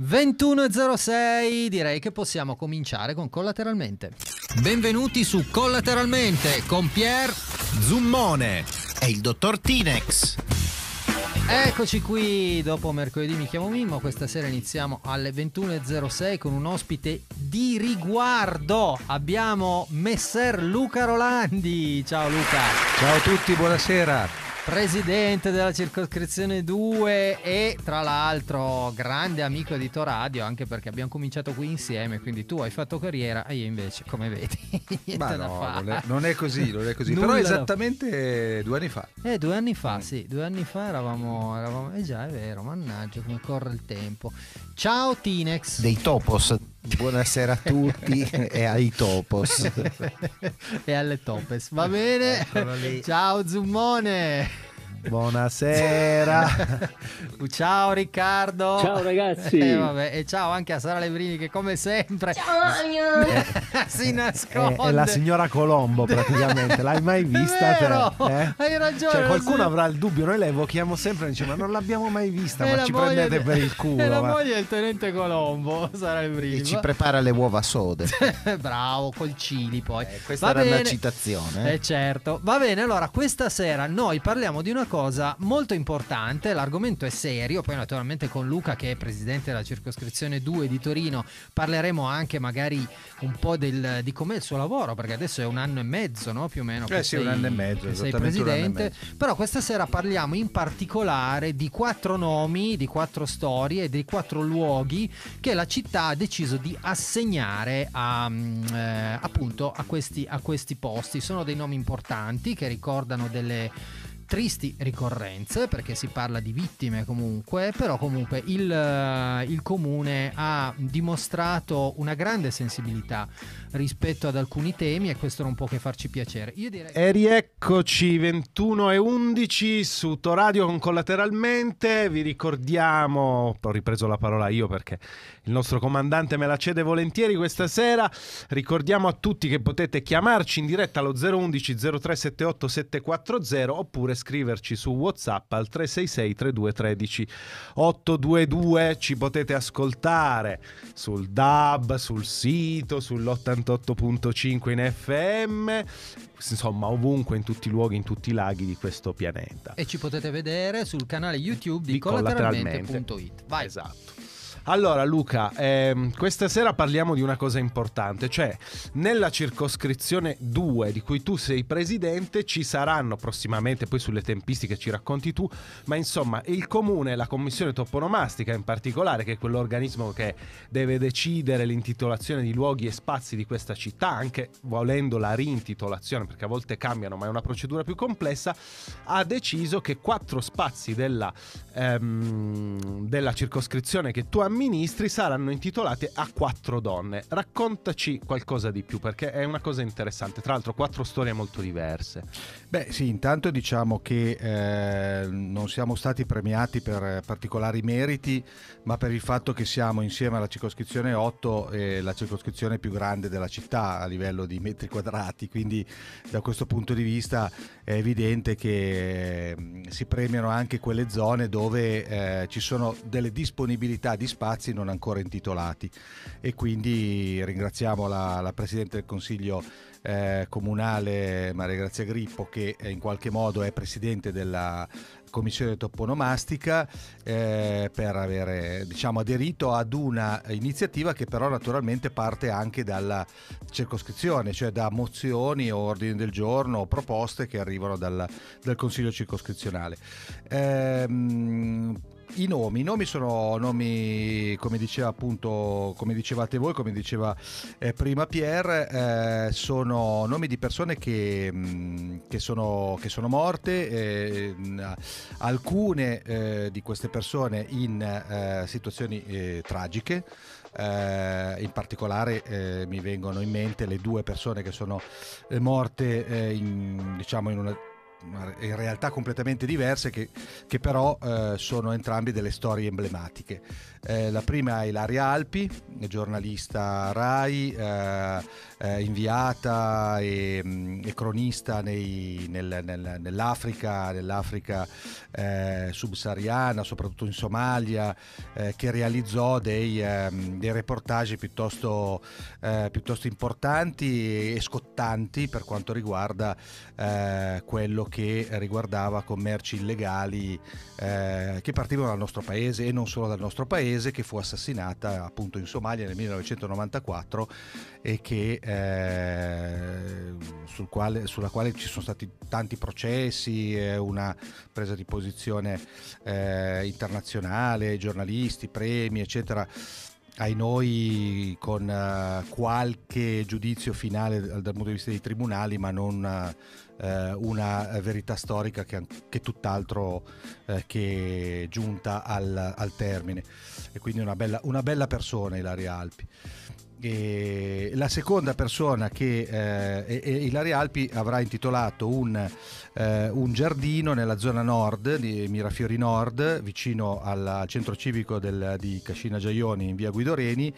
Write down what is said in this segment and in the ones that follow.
21.06 direi che possiamo cominciare con Collateralmente. Benvenuti su Collateralmente con Pier Zummone e il dottor Tinex. Eccoci qui, dopo mercoledì mi chiamo Mimmo, questa sera iniziamo alle 21.06 con un ospite di riguardo. Abbiamo Messer Luca Rolandi. Ciao Luca. Ciao a tutti, buonasera presidente della circoscrizione 2 e tra l'altro grande amico di Toradio anche perché abbiamo cominciato qui insieme quindi tu hai fatto carriera e io invece come vedi niente no, non è, non è così, non è così. Nulla però da- esattamente due anni fa eh due anni Mm. fa sì due anni fa eravamo, eravamo eh già è vero mannaggia come corre il tempo ciao Tinex Dei topos. Buonasera a tutti e ai topos. e alle topes va bene? Ciao Zummone Buonasera ciao Riccardo Ciao ragazzi. Eh, vabbè, e ciao anche a Sara Lebrini che come sempre si è, nasconde. è la signora Colombo praticamente L'hai mai vista? te? Vero, Eh? hai ragione, Cioè qualcuno so. avrà il dubbio Noi la evochiamo sempre e dice ma non l'abbiamo mai vista È Ma ci prendete de- per il culo È la va. moglie del tenente Colombo, Sara Lebrini. E ci prepara le uova sode. Bravo, col cili poi. Eh, questa Va era una bene. citazione. Eh certo, va bene, allora questa sera noi parliamo di una cosa molto importante, l'argomento è serio, poi naturalmente con Luca che è presidente della circoscrizione 2 di Torino parleremo anche magari un po' del- di com'è il suo lavoro, perché adesso è un anno e mezzo, no? Più o meno. Eh sì, un sei- anno e mezzo, Sei un presidente, però questa sera parliamo in particolare di quattro nomi, di quattro storie, di quattro luoghi che la città ha deciso di assegnare a, mm, eh, appunto a questi, a questi posti. Sono dei nomi importanti che ricordano delle tristi ricorrenze perché si parla di vittime comunque però comunque il, eh, il comune ha dimostrato una grande sensibilità rispetto ad alcuni temi e questo non può che farci piacere io direi E rieccoci 21 e 11 su Toradio con Collateralmente. Vi ricordiamo, ho ripreso la parola io perché il nostro comandante me la cede volentieri questa sera. Ricordiamo a tutti che potete chiamarci in diretta allo 011 0378 740 oppure scriverci su WhatsApp al 366 3213 822. Ci potete ascoltare sul DAB, sul sito, sull'88.5 in FM insomma ovunque in tutti i luoghi in tutti i laghi di questo pianeta. E ci potete vedere sul canale YouTube di, Di collateralmente.it vai. Esatto allora Luca, ehm, questa sera parliamo di una cosa importante, cioè nella circoscrizione 2 di cui tu sei presidente ci saranno prossimamente, poi sulle tempistiche ci racconti tu, ma insomma il comune, la commissione toponomastica in particolare, che è quell'organismo che deve decidere l'intitolazione di luoghi e spazi di questa città, anche volendo la rintitolazione, perché a volte cambiano, ma è una procedura più complessa, ha deciso che quattro spazi della, ehm, della circoscrizione che tu amministri saranno intitolati a quattro donne. Raccontaci qualcosa di più, perché è una cosa interessante. Tra l'altro, quattro storie molto diverse. Beh sì, intanto diciamo che eh, non siamo stati premiati per particolari meriti, ma per il fatto che siamo insieme alla circoscrizione 8 eh, la circoscrizione più grande della città a livello di metri quadrati, quindi da questo punto di vista è evidente che eh, si premiano anche quelle zone dove eh, ci sono delle disponibilità di spazi non ancora intitolati e quindi ringraziamo la, la Presidente del Consiglio eh, comunale Maria Grazia Grippo che eh, in qualche modo è presidente della commissione toponomastica eh, per avere diciamo, aderito ad una iniziativa che però naturalmente parte anche dalla circoscrizione, cioè da mozioni o ordini del giorno o proposte che arrivano dal, dal Consiglio circoscrizionale. Ehm, i nomi, i nomi sono nomi come diceva appunto, come dicevate voi, come diceva eh, prima Pier, eh, sono nomi di persone che, mh, che, sono, che sono morte, eh, mh, alcune eh, di queste persone in eh, situazioni eh, tragiche. Eh, in particolare eh, mi vengono in mente le due persone che sono morte eh, in, diciamo in una in realtà completamente diverse che, che però eh, sono entrambe delle storie emblematiche. Eh, la prima è Ilaria Alpi, giornalista RAI, eh, eh, inviata e, mm, e cronista nei, nel, nel, nell'Africa, nell'Africa eh, subsahariana, soprattutto in Somalia, eh, che realizzò dei, ehm, dei reportage piuttosto, eh, piuttosto, importanti e scottanti per quanto riguarda quello riguardava commerci illegali che partivano dal nostro paese e non solo dal nostro paese che fu assassinata appunto in Somalia nel 1994 e che, eh, sul quale, sulla quale ci sono stati tanti processi, una presa di posizione eh, internazionale, giornalisti, premi, eccetera ai noi con uh, qualche giudizio finale dal, dal, punto di vista dei tribunali, ma non uh, una verità storica che, che tutt'altro uh, che giunta al, al, termine. E quindi una bella, una bella persona Ilaria Alpi. E la seconda persona che eh, Ilaria Alpi avrà intitolato un eh, un giardino nella zona nord di Mirafiori Nord, vicino al centro civico del, di Cascina Giaioni in via Guidoreni,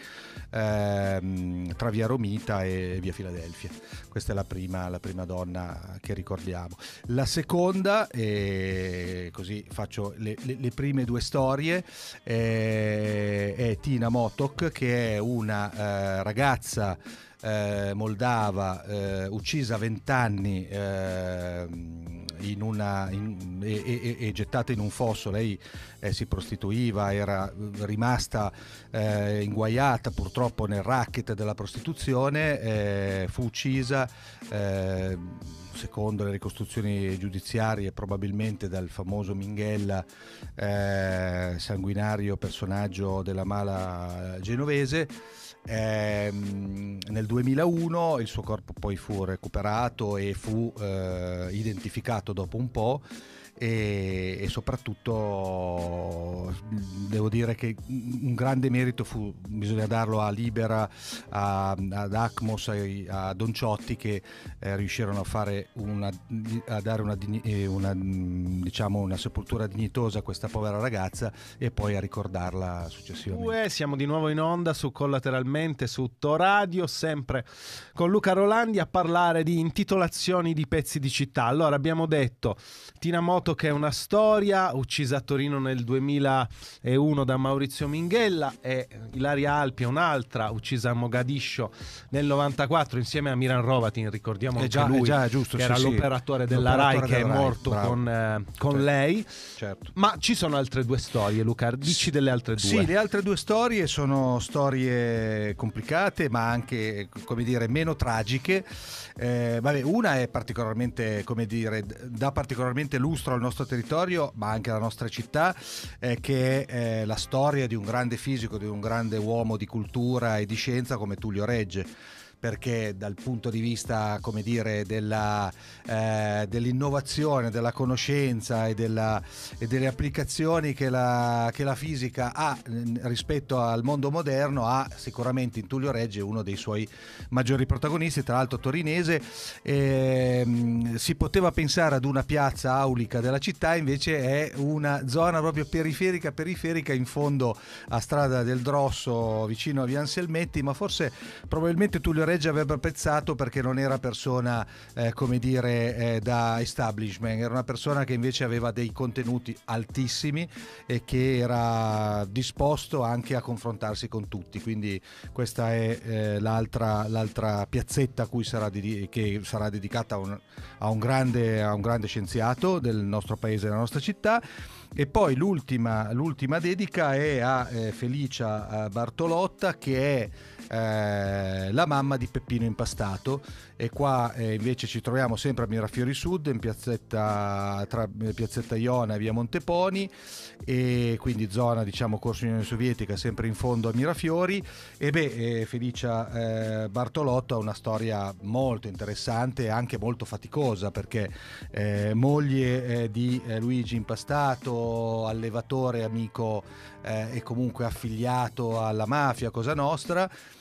ehm, tra via Romita e via Filadelfia. Questa è la prima, la prima donna che ricordiamo. La seconda, e così faccio le, le, le, prime due storie, eh, è Tina Motok, che è una ragazza eh, moldava eh, uccisa a 20 anni eh, in una, in, e, e, e, gettata in un fosso. Lei eh, si prostituiva, era rimasta eh, inguaiata purtroppo nel racket della prostituzione, eh, fu uccisa secondo le ricostruzioni giudiziarie probabilmente dal famoso Minghella eh, sanguinario personaggio della mala genovese eh, nel 2001 il suo corpo poi fu recuperato e fu eh, identificato dopo un po' e, e, soprattutto devo dire che un grande merito fu, bisogna darlo a Libera, a, ad Acmos, a, a Donciotti che eh, riuscirono a, una, a dare una, eh, una, diciamo una, sepoltura dignitosa a questa povera ragazza e poi a ricordarla successivamente. Uè, siamo di nuovo in onda su Collateralmente su Toradio, sempre con Luca Rolandi a parlare di intitolazioni di pezzi di città. Allora abbiamo detto Tina Moto Moto che è una storia, uccisa a Torino nel 2001 da Maurizio Minghella e Ilaria Alpi è un'altra, uccisa a Mogadiscio nel 94 insieme a Miran Rovatin, ricordiamo eh già, anche lui, già, giusto, che sì, era sì. l'operatore della l'operatore RAI che è morto Rai, con, eh, con certo. lei. Certo. Ma ci sono altre due storie, Luca, dici delle altre due. Sì, le altre due storie sono storie complicate ma anche, come dire, meno tragiche. Eh, vabbè, una è particolarmente, come dire, dà particolarmente lustro al nostro territorio, ma anche alla nostra città, eh, che è eh, la storia di un grande fisico, di un grande uomo di cultura e di scienza come Tullio Regge perché dal punto di vista come dire, della, eh, dell'innovazione, della conoscenza e, della, e delle applicazioni che la, che la, fisica ha rispetto al mondo moderno ha sicuramente in Tullio Regge uno dei suoi maggiori protagonisti, tra l'altro torinese. Eh, si poteva pensare ad una piazza aulica della città, invece è una zona proprio periferica, periferica in fondo a strada del Drosso vicino a Via Anselmetti, ma forse probabilmente Tullio Reggia avrebbe apprezzato perché non era persona, eh, come dire, eh, da establishment, era una persona che invece aveva dei contenuti altissimi e che era disposto anche a confrontarsi con tutti. Quindi questa è eh, l'altra, l'altra, piazzetta sarà, di, che sarà dedicata a un, a, un grande, a un grande scienziato del nostro paese, della nostra città. E poi l'ultima, l'ultima dedica è a eh, Felicia eh, Bartolotta che è eh, la mamma di Peppino Impastato. E qua eh, invece ci troviamo sempre a Mirafiori Sud in piazzetta, tra eh, piazzetta Iona e via Monteponi. E quindi zona diciamo corso Unione Sovietica sempre in fondo a Mirafiori. E beh eh, Felicia eh, Bartolotto ha una storia molto interessante e anche molto faticosa perché eh, moglie di Luigi Impastato allevatore amico e comunque affiliato alla mafia Cosa Nostra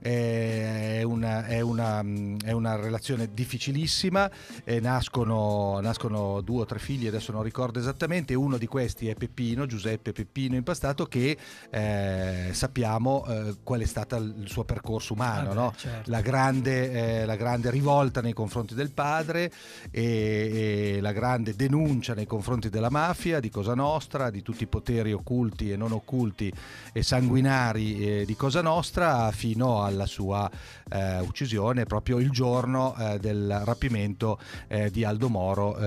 è una, è una, è una relazione difficilissima, eh, nascono, nascono, due o tre figli, adesso non ricordo esattamente, uno di questi è Peppino, Giuseppe Peppino Impastato, che eh, sappiamo eh, qual è stato il suo percorso umano, Ah, beh, no? certo. la, grande, eh, la grande rivolta nei confronti del padre e, e la grande denuncia nei confronti della mafia, di Cosa Nostra, di tutti i poteri occulti e non occulti e sanguinari eh, di Cosa Nostra fino alla sua eh, uccisione proprio il giorno eh, del rapimento eh, di Aldo Moro eh,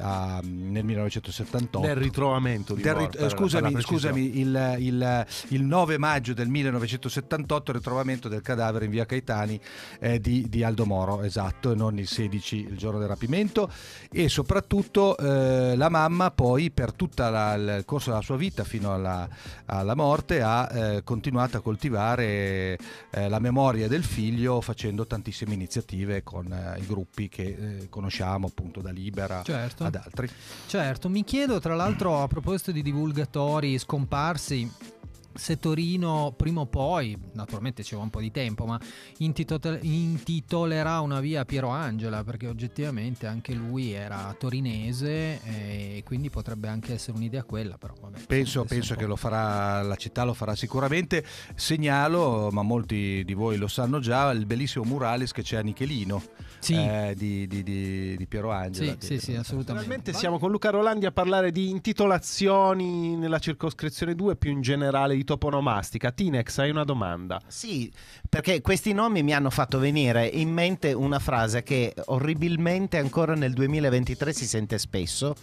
a- nel 1978. Del ritrovamento di Del Moro, rit- eh, scusami, la scusami il, il- il 9 maggio del 1978 il ritrovamento del cadavere in via Caetani eh, di, di Aldo Moro, esatto, e non il 16 il giorno del rapimento e soprattutto eh, la mamma poi per tutto il corso della sua vita fino alla, alla morte ha continuato a coltivare eh, la memoria del figlio facendo tantissime iniziative con eh, i gruppi che eh, conosciamo appunto da Libera Certo. ad altri. Certo, mi chiedo tra l'altro a proposito di divulgatori scomparsi se Torino prima o poi, naturalmente ci va un po' di tempo, ma intito- intitolerà una via a Piero Angela perché oggettivamente anche lui era torinese e quindi potrebbe anche essere un'idea quella, però. Penso, penso che lo farà, la città lo farà sicuramente. Segnalo, ma molti di voi lo sanno già, il bellissimo muralis che c'è a Nichelino Sì, eh, di, di- di- di Piero Angela. sì, sì, sì, assolutamente. Finalmente siamo con Luca Rolandi a parlare di intitolazioni nella circoscrizione 2 più in generale di toponomastica. Tinex, hai una domanda? Sì, perché questi nomi mi hanno fatto venire in mente una frase che orribilmente ancora nel 2023 si sente spesso,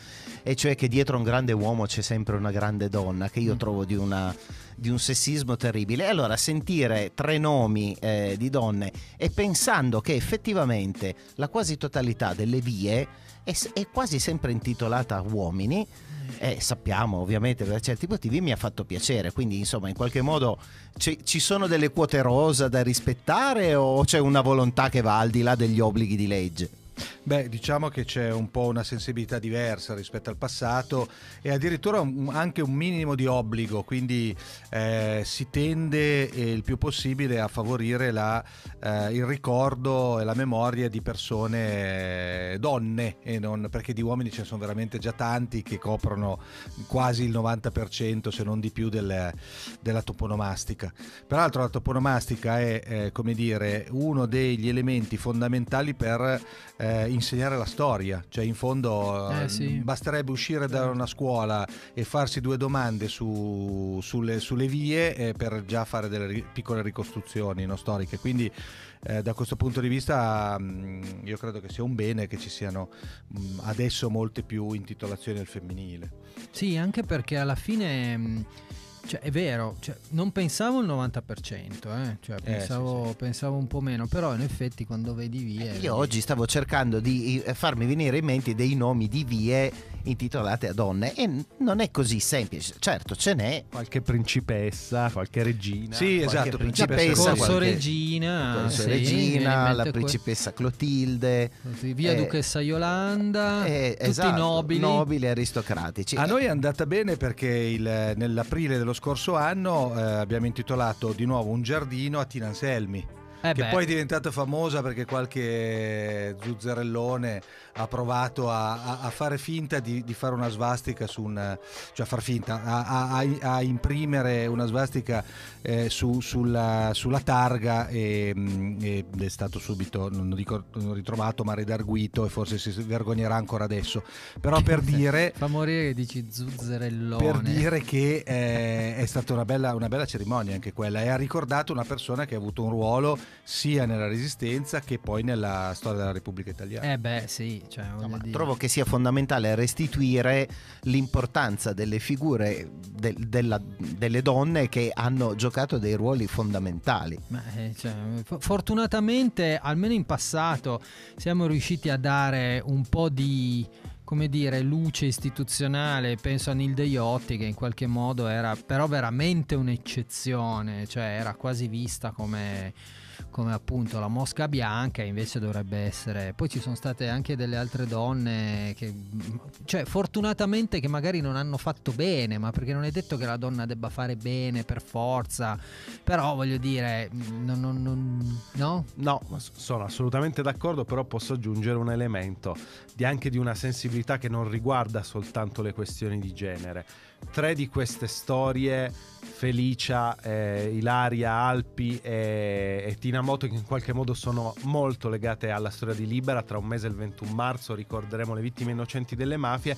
e cioè che dietro a un grande uomo c'è sempre una grande donna, che io trovo di, una- di un sessismo terribile. E allora sentire tre nomi eh, di donne e pensando che effettivamente la quasi totalità delle vie è, è quasi sempre intitolata a uomini, e sappiamo ovviamente per certi motivi mi ha fatto piacere, quindi insomma in qualche modo ci, ci sono delle quote rosa da rispettare o c'è una volontà che va al di là degli obblighi di legge? Beh, diciamo che c'è un po' una sensibilità diversa rispetto al passato e addirittura un- anche un minimo di obbligo, quindi eh, si tende eh, il più possibile a favorire la, eh, il ricordo e la memoria di persone eh, donne, non, perché di uomini ce ne sono veramente già tanti che coprono quasi il 90% se non di più del- della toponomastica. Peraltro la toponomastica è, eh, come dire, uno degli elementi fondamentali per eh, insegnare la storia, cioè in fondo Eh, eh, sì. basterebbe uscire da una scuola e farsi due domande su- sulle, sulle vie eh, per già fare delle ri- piccole ricostruzioni no, storiche. Quindi eh, da questo punto di vista mh, io credo che sia un bene che ci siano mh, adesso molte più intitolazioni al femminile. Sì, anche perché alla fine mh, cioè, è vero, cioè, non pensavo il 90%, eh, cioè, Eh, pensavo, sì, sì. pensavo un po' meno, però in effetti quando vedi vie... vedi- Io oggi stavo cercando di eh, farmi venire in mente dei nomi di vie intitolate a donne e non è così semplice. Certo, ce n'è. Qualche principessa, qualche regina? Sì, qualche esatto, principessa, Corso qualche- Regina, Corso sì, Regina, la principessa Clotilde. Sì, Via eh, Duchessa Yolanda, eh, tutti esatto, nobili. nobili aristocratici. A noi è andata bene perché il- nell'aprile dello scorso anno eh, abbiamo intitolato di nuovo un giardino a Tina Anselmi. Eh che beh, poi è diventata famosa perché qualche zuzzerellone ha provato a, a- a fare finta di, di fare una svastica su un cioè a far finta a, a- imprimere una svastica eh, su- sulla, sulla targa e, mm, ed è stato subito non dico non ritrovato ma redarguito e forse si vergognerà ancora adesso però per dire fa morire che dici zuzzerellone. per dire che eh, è stata una bella, una bella cerimonia anche quella e ha ricordato una persona che ha avuto un ruolo sia nella resistenza che poi nella storia della Repubblica Italiana. Eh beh, sì, cioè, dire. trovo che sia fondamentale restituire l'importanza delle figure del- della- delle donne che hanno giocato dei ruoli fondamentali. Ma, eh, cioè, fo- fortunatamente, almeno in passato, siamo riusciti a dare un po' di come dire, luce istituzionale, penso a Nilde Iotti che in qualche modo era però veramente un'eccezione, cioè era quasi vista come come appunto la mosca bianca invece dovrebbe essere poi ci sono state anche delle altre donne che cioè fortunatamente che magari non hanno fatto bene ma perché non è detto che la donna debba fare bene per forza però voglio dire non, non, non, no? no sono assolutamente d'accordo però posso aggiungere un elemento di anche di una sensibilità che non riguarda soltanto le questioni di genere tre di queste storie Felicia, eh, Ilaria, Alpi e, e Tina Moto che in qualche modo sono molto legate alla storia di Libera. Tra un mese, il 21 marzo, ricorderemo le vittime innocenti delle mafie.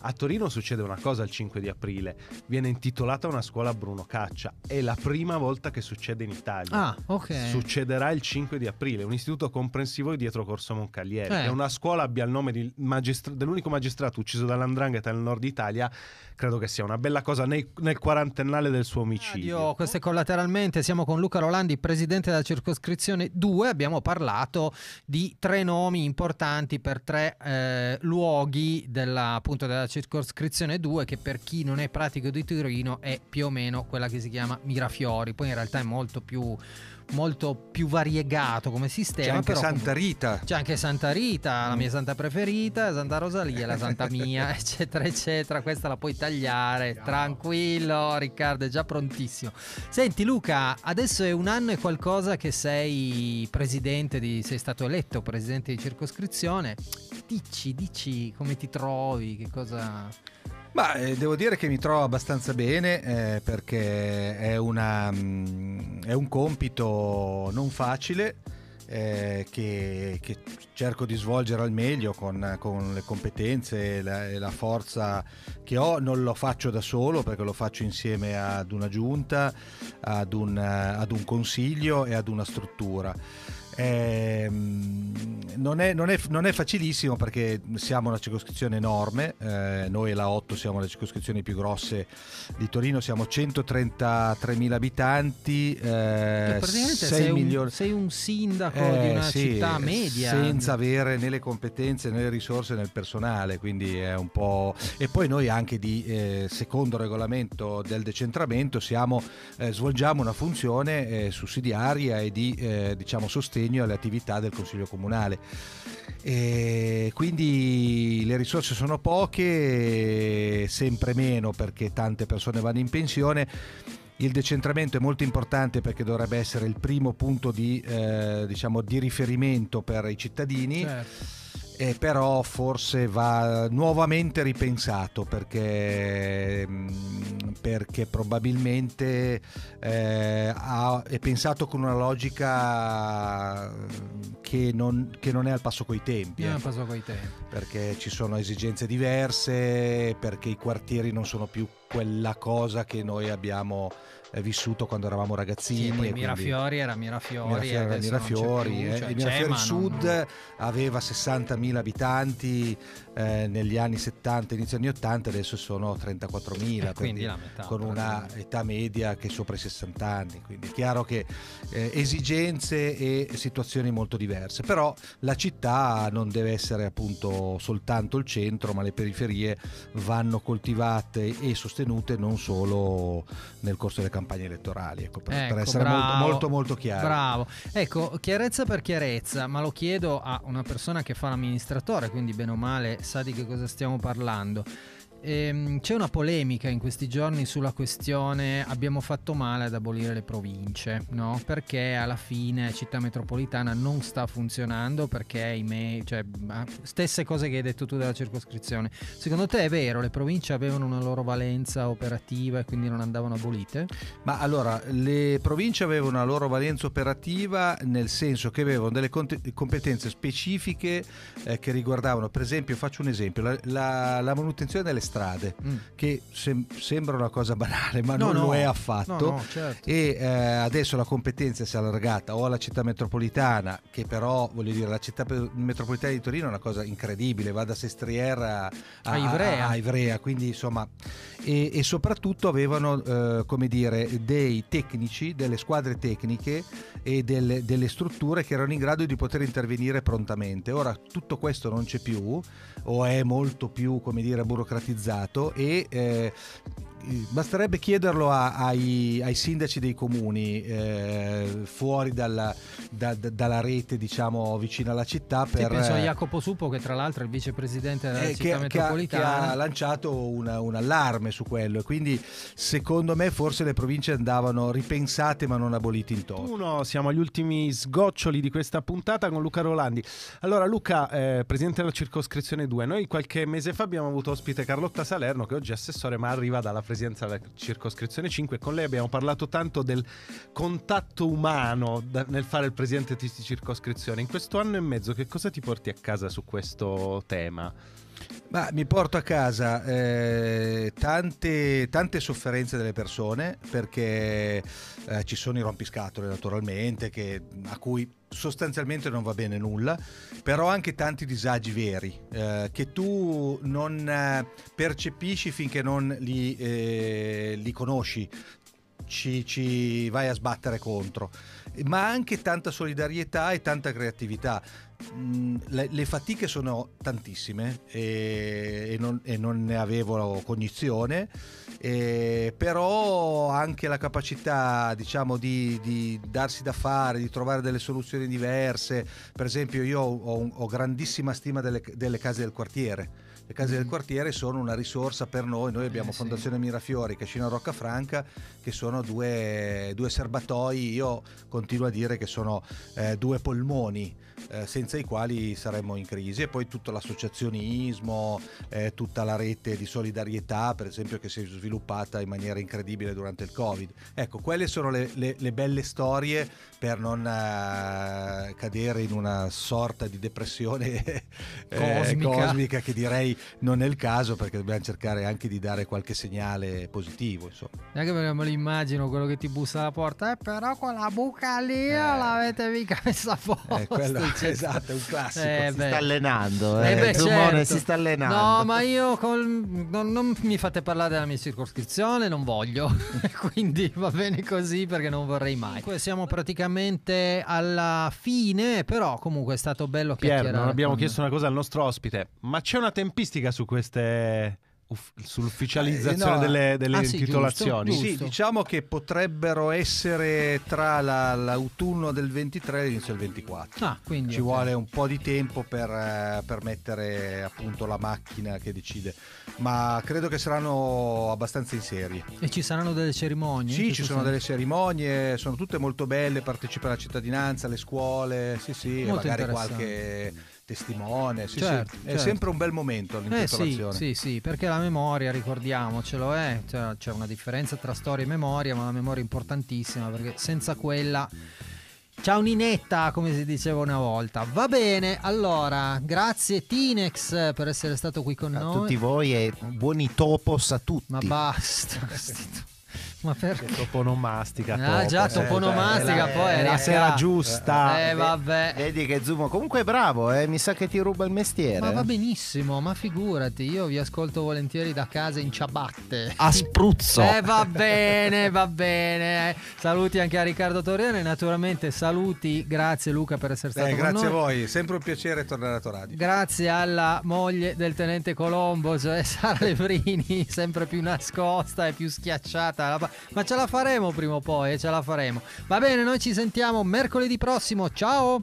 A Torino succede una cosa il 5 di aprile. Viene intitolata una scuola a Bruno Caccia. È la prima volta che succede in Italia. Ah, ok. Succederà il 5 di aprile. Un istituto comprensivo dietro Corso Moncalieri. Eh. Che una scuola abbia il nome magistra- dell'unico magistrato ucciso dall'Andrangheta nel nord Italia. Credo che sia una bella cosa nei, nel quarantennale del suo omicidio. Radio, questo è collateralmente, siamo con Luca Rolandi, presidente della circoscrizione 2, abbiamo parlato di tre nomi importanti per tre eh, luoghi della, appunto, della circoscrizione 2 che per chi non è pratico di Torino è più o meno quella che si chiama Mirafiori, poi in realtà è molto più molto più variegato come sistema. C'è anche però Santa Rita. C'è anche Santa Rita, la mia santa preferita, Santa Rosalia, la santa mia, eccetera, eccetera. Questa la puoi tagliare, tranquillo, Riccardo è già prontissimo. Senti Luca, adesso è un anno e qualcosa che sei presidente di, sei stato eletto presidente di circoscrizione. Dici, dici come ti trovi, che cosa... Ma eh, devo dire che mi trovo abbastanza bene eh, perché è, una, mh, è, un compito non facile eh, che, che, cerco di svolgere al meglio con, con le competenze e la, e la, forza che ho. Non lo faccio da solo perché lo faccio insieme ad una giunta, ad un, ad un consiglio e ad una struttura. Eh, non, è, non, è, non, è, facilissimo perché siamo una circoscrizione enorme, eh, noi la 8 siamo le circoscrizioni più grosse di Torino, siamo 133.000 abitanti, eh, sei, milioni... un, sei, un, sindaco di una sì, città media. Senza avere né le competenze né le risorse né il personale, quindi è un po'... E poi noi anche di eh, secondo regolamento del decentramento siamo, eh, svolgiamo una funzione eh, sussidiaria e di diciamo, sostegno sostegno alle attività del Consiglio Comunale. E quindi le risorse sono poche, sempre meno perché tante persone vanno in pensione. Il decentramento è molto importante perché dovrebbe essere il primo punto di, eh, diciamo, di riferimento per i cittadini. Certo eh, però forse va nuovamente ripensato perché, mm, perché probabilmente eh, ha, è pensato con una logica che non, che non è al passo coi tempi, ecco. passo coi tempi. perché ci sono esigenze diverse, perché i quartieri non sono più quella cosa che noi abbiamo vissuto quando eravamo ragazzini. Sì, poi Mirafiori era Mirafiori. Mirafiori era Mirafiori. Eh, cioè Mirafiori Sud non... aveva 60.000 abitanti eh, negli anni 70, inizio anni 80, adesso sono 34.000. Eh, quindi la metà. Con una età media che è sopra i 60 anni. Quindi è chiaro che eh, esigenze e situazioni molto diverse. Però la città non deve essere appunto soltanto il centro, ma le periferie vanno coltivate e sostenute non solo nel corso delle campagne campagne elettorali, ecco, per, ecco, per essere bravo, molto, molto, molto chiaro. Bravo. Ecco, chiarezza per chiarezza, ma lo chiedo a una persona che fa l'amministratore, quindi bene o male sa di che cosa stiamo parlando ehm, c'è una polemica in questi giorni sulla questione abbiamo fatto male ad abolire le province, no? Perché alla fine città metropolitana non sta funzionando perché ahimè, cioè, stesse cose che hai detto tu della circoscrizione. Secondo te è vero, le province avevano una loro valenza operativa e quindi non andavano abolite? Ma allora, le province avevano una loro valenza operativa nel senso che avevano delle competenze specifiche eh, che riguardavano, per esempio, faccio un esempio, la, la, la manutenzione delle strade strade, Mm. che sem- sembra una cosa banale, ma No, non no. lo è affatto. no, certo. E eh, adesso la competenza si è allargata o alla città metropolitana, che però voglio dire, la città metropolitana di Torino è una cosa incredibile, va da Sestriere a, A Ivrea. a Ivrea, quindi insomma, e, e soprattutto avevano eh, come dire dei tecnici, delle squadre tecniche e delle, delle strutture che erano in grado di poter intervenire prontamente. Ora tutto questo non c'è più o è molto più come dire burocratizzato e eh, basterebbe chiederlo a- ai, ai sindaci dei comuni eh, fuori dalla, da- da- dalla rete diciamo vicino alla città Sì, per penso a eh, Jacopo Suppo che tra l'altro è il vicepresidente della eh, città che, che ha, che metropolitana. ha lanciato una- un allarme su quello e quindi secondo me forse le province andavano ripensate ma non abolite in toto. Uno, siamo agli ultimi sgoccioli di questa puntata con Luca Rolandi. Allora, Luca, eh, presidente della circoscrizione 2, noi qualche mese fa abbiamo avuto ospite Carlotta Salerno, che oggi è assessore, ma arriva dalla presidenza della circoscrizione 5. Con lei abbiamo parlato tanto del contatto umano da- nel fare il presidente di circoscrizione. In questo anno e mezzo, che cosa ti porti a casa su questo tema? Ma mi porto a casa eh, tante, tante sofferenze delle persone perché eh, ci sono i rompiscatole naturalmente che- a cui sostanzialmente non va bene nulla, però anche tanti disagi veri eh, che tu non eh, percepisci finché non li, eh, li conosci. Ci, ci vai a sbattere contro, ma anche tanta solidarietà e tanta creatività. Mm, le, le fatiche sono tantissime e, e non, e non ne avevo cognizione, e- però anche la capacità diciamo di, di darsi da fare, di trovare delle soluzioni diverse. Per esempio io ho, ho grandissima stima delle, delle case del quartiere. Le case del quartiere sono una risorsa per noi, noi abbiamo Eh, sì. Fondazione Mirafiori, Cascina Roccafranca, che sono due, due serbatoi, io continuo a dire che sono eh, due polmoni, eh, senza i quali saremmo in crisi. E poi tutto l'associazionismo, eh, tutta la rete di solidarietà, per esempio, che si è sviluppata in maniera incredibile durante il Covid. Ecco, quelle sono le, le- le belle storie per non eh, cadere in una sorta di depressione eh, Cosmica. cosmica che direi non è il caso perché dobbiamo cercare anche di dare qualche segnale positivo. Insomma. Neanche perché me lo immagino quello che ti bussa alla porta, eh, però quella buca lì l'avete mica messa a posto. Eh, quello- cioè, esatto, è un classico. Eh, si beh. sta allenando, Eh eh. beh, certo. si sta allenando. No, ma io col- non, non mi fate parlare della mia circoscrizione, non voglio. Quindi va bene così perché non vorrei mai. Comunque siamo praticamente alla fine, però comunque è stato bello Pier, chiacchierare. non abbiamo con- chiesto una cosa al nostro ospite, ma c'è una tempistica su queste sull'ufficializzazione Eh, no. delle, delle Ah, sì, intitolazioni? giusto, Sì, diciamo che potrebbero essere tra la- l'autunno del 23 e l'inizio del 24. Ah, quindi Ci ok. vuole un po' di tempo per, eh, per mettere appunto la macchina che decide, ma credo che saranno abbastanza in serie. E ci saranno delle cerimonie? Sì, ci sono delle cerimonie, sono tutte molto belle, partecipa la cittadinanza, le scuole, sì sì, e Molto magari qualche testimone, sì, Certo, sì. È certo. sempre un bel momento Eh sì, sì, sì, perché la memoria, ricordiamocelo, è, cioè, c'è una differenza tra storia e memoria, ma la memoria è importantissima perché senza quella c'è un'inetta, come si diceva una volta. Va bene, allora, grazie Tinex per essere stato qui con A noi. tutti voi e buoni topos a tutti. Ma basta. Ma perché? Toponomastica. Ah, topo, già, eh, toponomastica, è poi è la la sera giusta. Eh, vabbè. Vedi che Zumo comunque è bravo, eh? mi sa che ti ruba il mestiere. Ma va benissimo, ma figurati, io vi ascolto volentieri da casa in ciabatte. A spruzzo. Eh, va bene, va bene. Saluti anche a Riccardo Torriano e naturalmente saluti, grazie Luca per essere stato Eh, con grazie a voi, è sempre un piacere tornare a Toradio. Grazie alla moglie del tenente Colombo, cioè Sara Levrini, sempre più nascosta e più schiacciata. Ma ce la faremo prima o poi, eh, ce la faremo. Va bene, noi ci sentiamo mercoledì prossimo. Ciao!